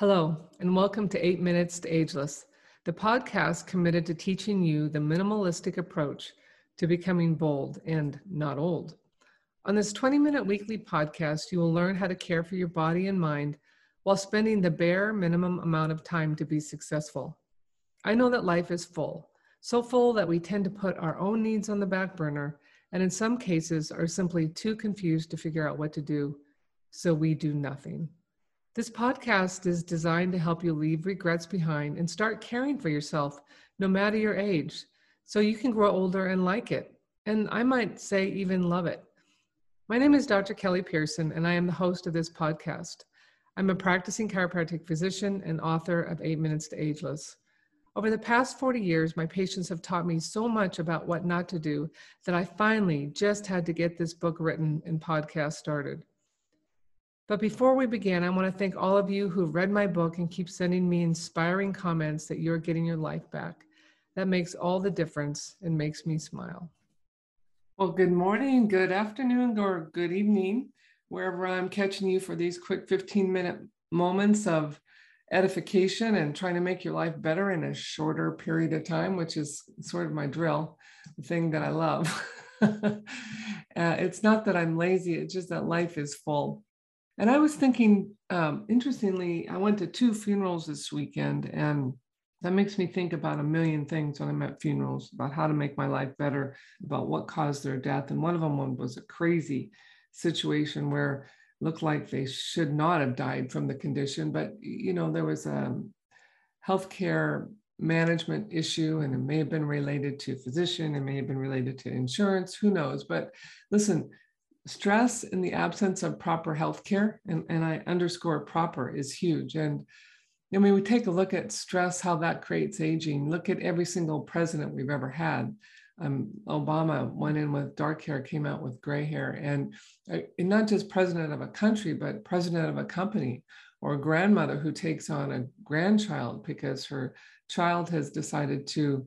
Hello, and welcome to Eight Minutes to Ageless, the podcast committed to teaching you the minimalistic approach to becoming bold and not old. On this 20 minute weekly podcast, you will learn how to care for your body and mind while spending the bare minimum amount of time to be successful. I know that life is full, so full that we tend to put our own needs on the back burner, and in some cases are simply too confused to figure out what to do, so we do nothing. This podcast is designed to help you leave regrets behind and start caring for yourself, no matter your age, so you can grow older and like it. And I might say, even love it. My name is Dr. Kelly Pearson, and I am the host of this podcast. I'm a practicing chiropractic physician and author of Eight Minutes to Ageless. Over the past 40 years, my patients have taught me so much about what not to do that I finally just had to get this book written and podcast started. But before we begin, I want to thank all of you who read my book and keep sending me inspiring comments that you're getting your life back. That makes all the difference and makes me smile. Well, good morning, good afternoon, or good evening, wherever I'm catching you for these quick 15 minute moments of edification and trying to make your life better in a shorter period of time, which is sort of my drill, the thing that I love. uh, it's not that I'm lazy, it's just that life is full. And I was thinking, um, interestingly, I went to two funerals this weekend, and that makes me think about a million things when I'm at funerals about how to make my life better, about what caused their death. And one of them was a crazy situation where it looked like they should not have died from the condition, but you know there was a healthcare management issue, and it may have been related to physician, it may have been related to insurance, who knows? But listen, stress in the absence of proper health care, and, and I underscore proper is huge. And I mean, we take a look at stress, how that creates aging. Look at every single president we've ever had. Um, Obama went in with dark hair, came out with gray hair, and, uh, and not just president of a country, but president of a company or a grandmother who takes on a grandchild because her child has decided to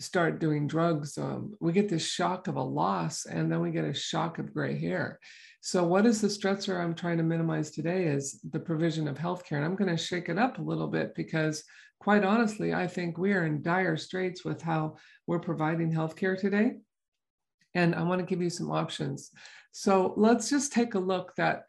start doing drugs, um, we get this shock of a loss and then we get a shock of gray hair. So, what is the stressor I'm trying to minimize today is the provision of healthcare. And I'm going to shake it up a little bit because, quite honestly, I think we are in dire straits with how we're providing healthcare today. And I want to give you some options. So, let's just take a look that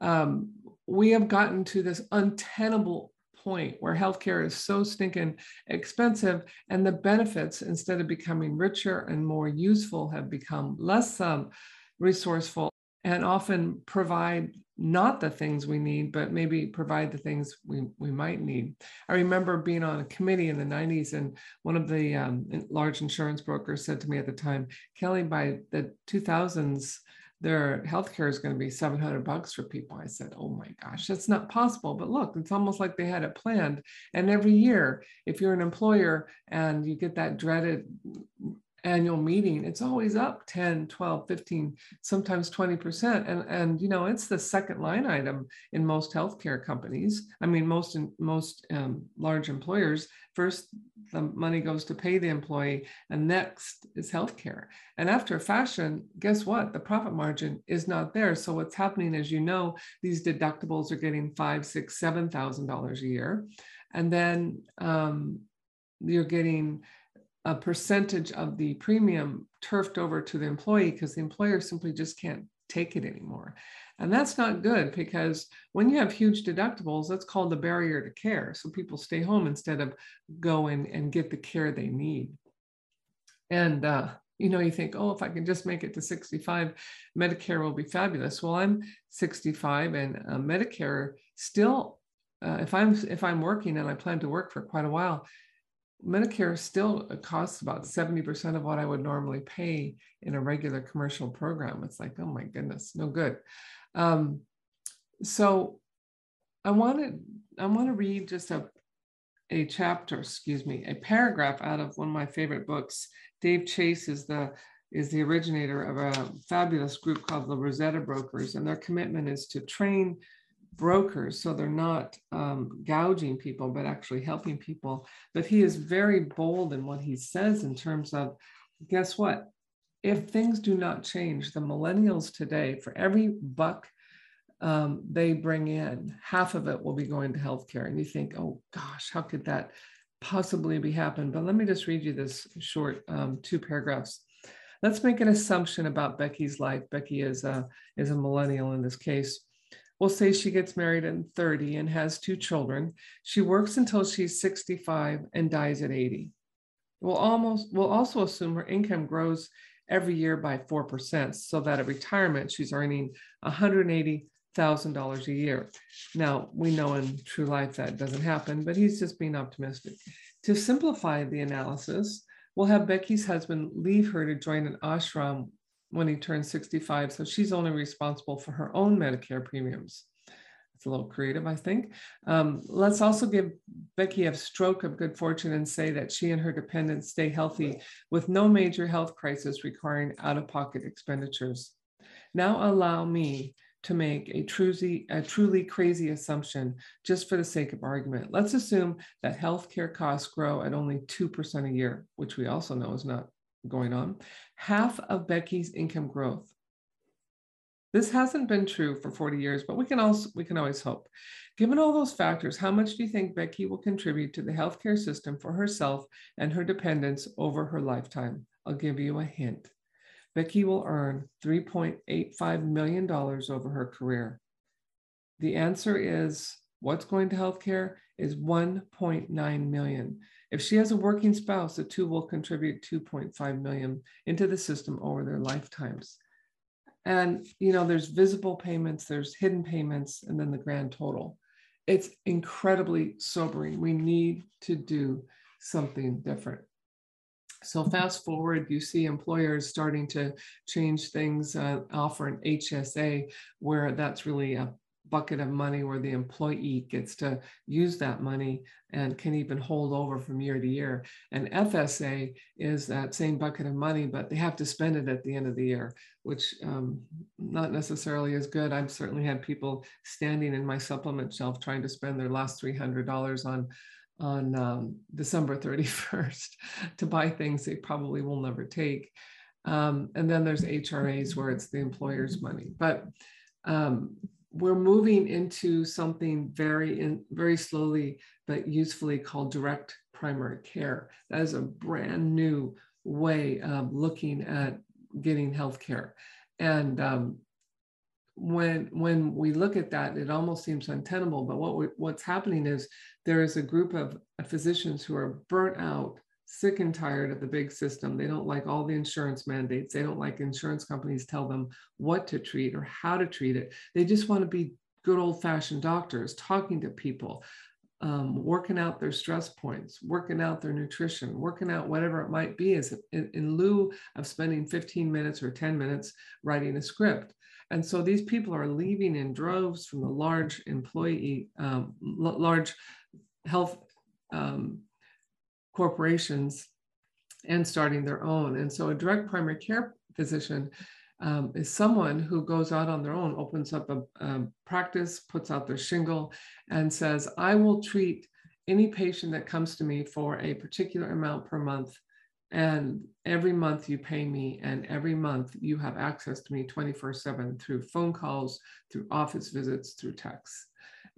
um, we have gotten to this untenable point where healthcare is so stinking expensive and the benefits instead of becoming richer and more useful have become less um, resourceful and often provide not the things we need but maybe provide the things we, we might need. I remember being on a committee in the 90s and one of the um, large insurance brokers said to me at the time kelly by the 2000s their healthcare is going to be 700 bucks for people. I said, oh my gosh, that's not possible. But look, it's almost like they had it planned. And every year, if you're an employer and you get that dreaded annual meeting, it's always up 10, 12, 15, sometimes 20%. And, and you know, it's the second line item in most healthcare companies. I mean, most, most um, large employers, first the money goes to pay the employee and next is healthcare. And after fashion, guess what? The profit margin is not there. So what's happening is, you know, these deductibles are getting five, six, seven thousand dollars a year. And then um, you're getting a percentage of the premium turfed over to the employee because the employer simply just can't take it anymore. And that's not good because when you have huge deductibles, that's called the barrier to care. So people stay home instead of going and get the care they need. And, uh, you know, you think, oh, if I can just make it to 65, Medicare will be fabulous. Well, I'm 65 and uh, Medicare still, uh, if I'm if I'm working and I plan to work for quite a while, Medicare still costs about 70% of what I would normally pay in a regular commercial program. It's like, oh my goodness, no good. Um, so I want to I want to read just a a chapter, excuse me, a paragraph out of one of my favorite books. Dave Chase is the is the originator of a fabulous group called the Rosetta Brokers, and their commitment is to train brokers so they're not um, gouging people but actually helping people but he is very bold in what he says in terms of guess what if things do not change the millennials today for every buck um, they bring in, half of it will be going to healthcare. And you think, oh gosh, how could that possibly be happen? But let me just read you this short um, two paragraphs. Let's make an assumption about Becky's life. Becky is a, is a millennial in this case. We'll say she gets married at 30 and has two children. She works until she's 65 and dies at 80. We'll almost we'll also assume her income grows every year by 4%, so that at retirement she's earning $180,000 a year. Now, we know in true life that doesn't happen, but he's just being optimistic. To simplify the analysis, we'll have Becky's husband leave her to join an ashram when he turns 65. So she's only responsible for her own Medicare premiums. It's a little creative, I think. Um, let's also give Becky a stroke of good fortune and say that she and her dependents stay healthy with no major health crisis requiring out of pocket expenditures. Now, allow me to make a truly, a truly crazy assumption just for the sake of argument. Let's assume that healthcare costs grow at only 2% a year, which we also know is not going on, half of Becky's income growth. This hasn't been true for 40 years, but we can also we can always hope. Given all those factors, how much do you think Becky will contribute to the healthcare system for herself and her dependents over her lifetime? I'll give you a hint. Becky will earn $3.85 million over her career. The answer is what's going to healthcare is 1.9 million. If she has a working spouse, the two will contribute 2.5 million into the system over their lifetimes. And you know, there's visible payments, there's hidden payments, and then the grand total. It's incredibly sobering. We need to do something different. So fast forward, you see employers starting to change things, uh, offer an HSA where that's really a bucket of money where the employee gets to use that money and can even hold over from year to year. And FSA is that same bucket of money, but they have to spend it at the end of the year, which um, not necessarily is good. I've certainly had people standing in my supplement shelf trying to spend their last $300 on on um, December 31st to buy things they probably will never take. Um, and then there's HRAs where it's the employer's money. But um, we're moving into something very in, very slowly but usefully called direct primary care. That is a brand new way of looking at getting health care. And um, when when we look at that, it almost seems untenable. But what we, what's happening is there is a group of physicians who are burnt out sick and tired of the big system. They don't like all the insurance mandates. They don't like insurance companies tell them what to treat or how to treat it. They just want to be good old fashioned doctors talking to people, um, working out their stress points, working out their nutrition, working out whatever it might be, as in, in lieu of spending 15 minutes or 10 minutes writing a script. And so these people are leaving in droves from the large employee, um, large health um, corporations and starting their own. And so a direct primary care physician um, is someone who goes out on their own, opens up a, a, practice, puts out their shingle, and says, I will treat any patient that comes to me for a particular amount per month. And every month you pay me, and every month you have access to me 24 7 through phone calls, through office visits, through texts.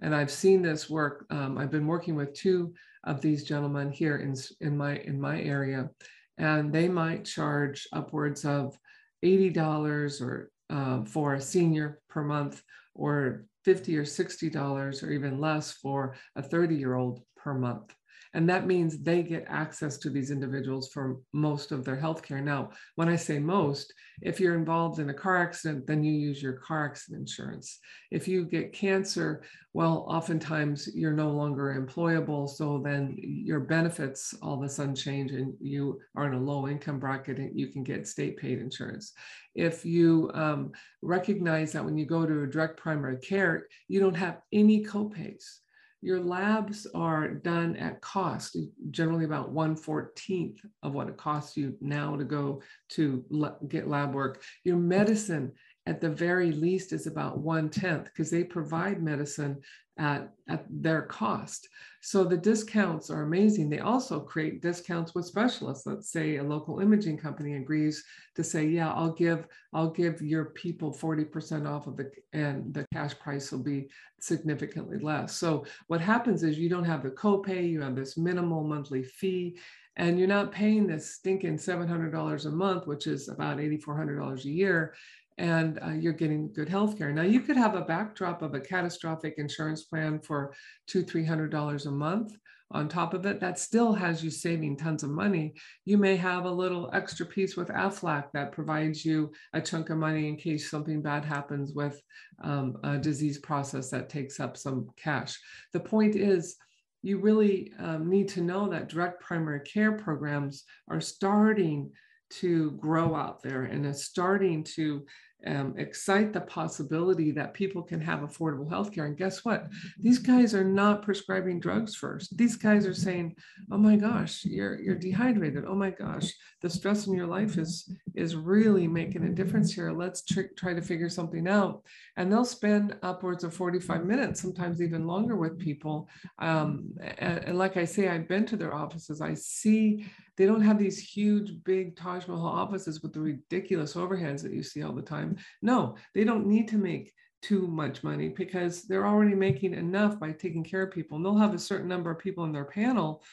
And I've seen this work. Um, I've been working with two of these gentlemen here in, in, my, in my area, and they might charge upwards of $80 or uh, for a senior per month or 50 or $60 or even less for a 30 year old per month. And that means they get access to these individuals for most of their healthcare. Now, when I say most, if you're involved in a car accident, then you use your car accident insurance. If you get cancer, well, oftentimes you're no longer employable. So then your benefits all of a sudden change and you are in a low income bracket and you can get state paid insurance. If you um, recognize that when you go to a direct primary care, you don't have any copays your labs are done at cost, generally about 1 14th of what it costs you now to go to get lab work. Your medicine at the very least is about one tenth because they provide medicine at, at their cost. So the discounts are amazing. They also create discounts with specialists. Let's say a local imaging company agrees to say, yeah, I'll give I'll give your people 40% off of the and the cash price will be significantly less. So what happens is you don't have the copay, you have this minimal monthly fee, and you're not paying this stinking $700 a month, which is about $8,400 a year and uh, you're getting good health care. Now, you could have a backdrop of a catastrophic insurance plan for two, three hundred dollars a month. On top of it, that still has you saving tons of money. You may have a little extra piece with AFLAC that provides you a chunk of money in case something bad happens with um, a disease process that takes up some cash. The point is, you really um, need to know that direct primary care programs are starting to grow out there and is starting to um, excite the possibility that people can have affordable healthcare. And guess what? These guys are not prescribing drugs first. These guys are saying, "Oh my gosh, you're you're dehydrated. Oh my gosh, the stress in your life is is really making a difference here. Let's tr- try to figure something out." And they'll spend upwards of 45 minutes, sometimes even longer, with people. Um, and, and like I say, I've been to their offices. I see they don't have these huge, big Taj Mahal offices with the ridiculous overheads that you see all the time. No, they don't need to make too much money because they're already making enough by taking care of people. And they'll have a certain number of people in their panel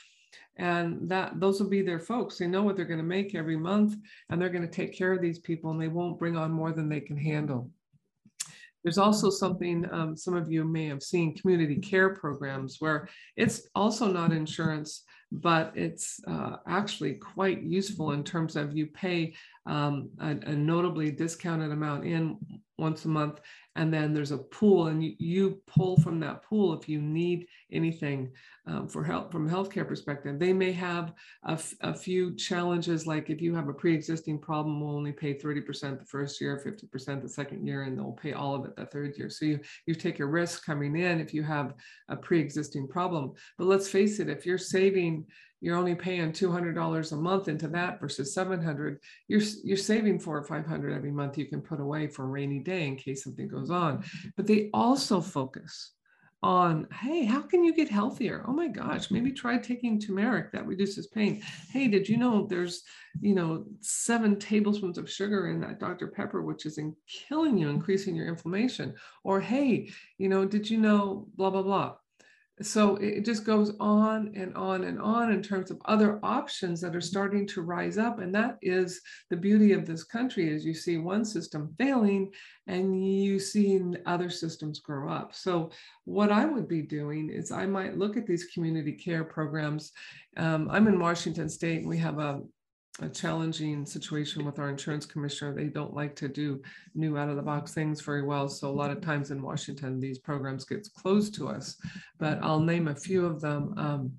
and that those will be their folks they know what they're going to make every month and they're going to take care of these people and they won't bring on more than they can handle there's also something um, some of you may have seen community care programs where it's also not insurance but it's uh, actually quite useful in terms of you pay um, a, a, notably discounted amount in once a month, and then there's a pool, and you, you pull from that pool if you need anything um, for help from a healthcare perspective. They may have a, a few challenges, like if you have a pre-existing problem, we'll only pay 30% the first year, 50% the second year, and they'll pay all of it the third year. So you, you take a risk coming in if you have a pre-existing problem. But let's face it, if you're saving you're only paying $200 a month into that versus 700 you're you're saving four or 500 every month you can put away for a rainy day in case something goes on. But they also focus on hey how can you get healthier? Oh my gosh maybe try taking turmeric that reduces pain. Hey did you know there's you know seven tablespoons of sugar in that dr pepper which is in killing you increasing your inflammation? Or hey you know did you know blah blah blah so it just goes on and on and on in terms of other options that are starting to rise up. And that is the beauty of this country is you see one system failing and you see other systems grow up. So what i would be doing is i might look at these community care programs. Um, i'm in washington state and we have a a challenging situation with our insurance commissioner. They don't like to do new out of the box things very well. So a lot of times in Washington, these programs gets closed to us, but I'll name a few of them. Um,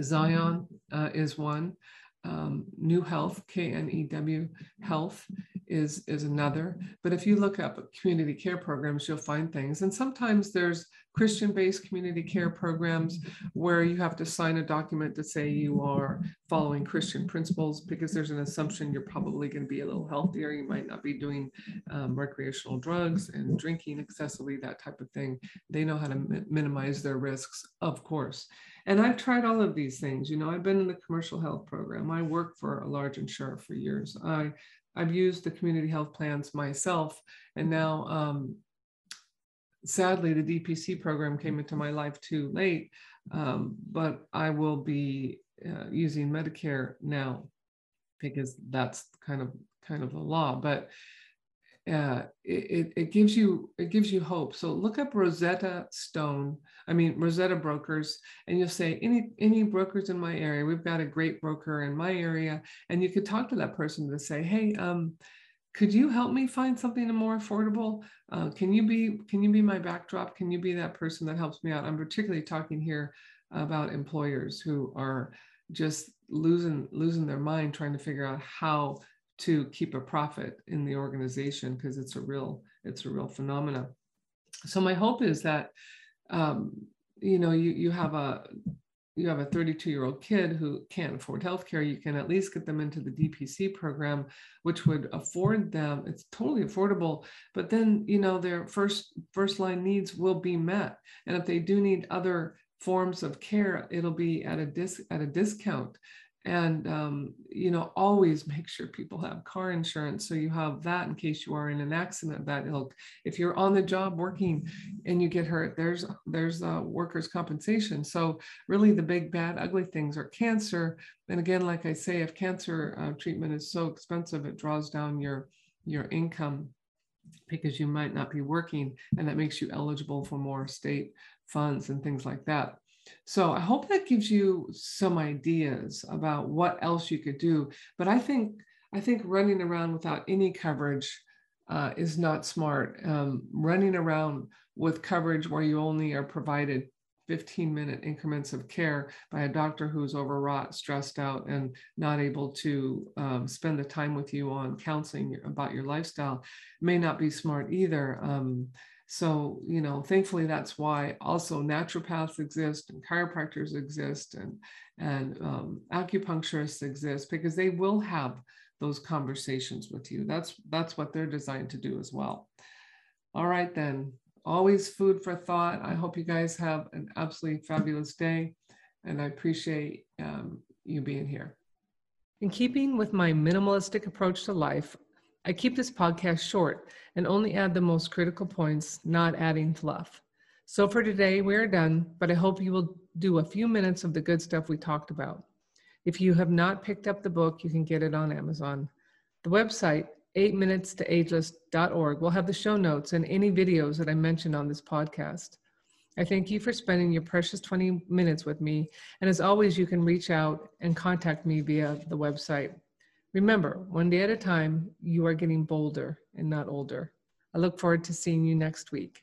Zion uh, is one. Um, Knew Health, K-N-E-W Health is, is another. But if you look up community care programs, you'll find things. And sometimes there's Christian-based community care programs where you have to sign a document to say you are following Christian principles because there's an assumption you're probably going to be a little healthier. You might not be doing um, recreational drugs and drinking excessively, that type of thing. They know how to mi minimize their risks, of course. And I've tried all of these things. You know, I've been in the commercial health program. I worked for a large insurer for years. I I've used the community health plans myself, and now um, sadly, the DPC program came into my life too late, um, but I will be uh, using Medicare now because that's kind of kind of the law. But it, it gives you it gives you hope. So look up Rosetta Stone. I mean Rosetta Brokers, and you'll say any any brokers in my area. We've got a great broker in my area, and you could talk to that person to say, hey, um, could you help me find something more affordable? Uh, can you be can you be my backdrop? Can you be that person that helps me out? I'm particularly talking here about employers who are just losing losing their mind trying to figure out how to keep a profit in the organization because it's a real it's a real phenomena. So my hope is that um, you know you you have a you have a 32 year old kid who can't afford healthcare, you can at least get them into the DPC program, which would afford them. It's totally affordable, but then you know their first first line needs will be met, and if they do need other forms of care, it'll be at a dis at a discount and um, you know always make sure people have car insurance so you have that in case you are in an accident that ilk. If you're on the job working and you get hurt there's there's uh, workers compensation. So really the big bad ugly things are cancer. And again like i say if cancer uh, treatment is so expensive it draws down your your income because you might not be working and that makes you eligible for more state funds and things like that so I hope that gives you some ideas about what else you could do. But I think I think running around without any coverage uh, is not smart. Um, running around with coverage where you only are provided 15 minute increments of care by a doctor who's overwrought, stressed out, and not able to um, spend the time with you on counseling about your lifestyle may not be smart either. Um, so, you know, thankfully that's why also naturopaths exist and chiropractors exist and, and um, acupuncturists exist because they will have those conversations with you. That's, that's what they're designed to do as well. All right, then, always food for thought. I hope you guys have an absolutely fabulous day and I appreciate um, you being here. In keeping with my minimalistic approach to life, I keep this podcast short and only add the most critical points, not adding fluff. So for today, we are done, but I hope you will do a few minutes of the good stuff we talked about. If you have not picked up the book, you can get it on Amazon. The website, 8minutestoageless.org, will have the show notes and any videos that I mentioned on this podcast. I thank you for spending your precious 20 minutes with me. And as always, you can reach out and contact me via the website. Remember, one day at a time, you are getting bolder and not older. I look forward to seeing you next week.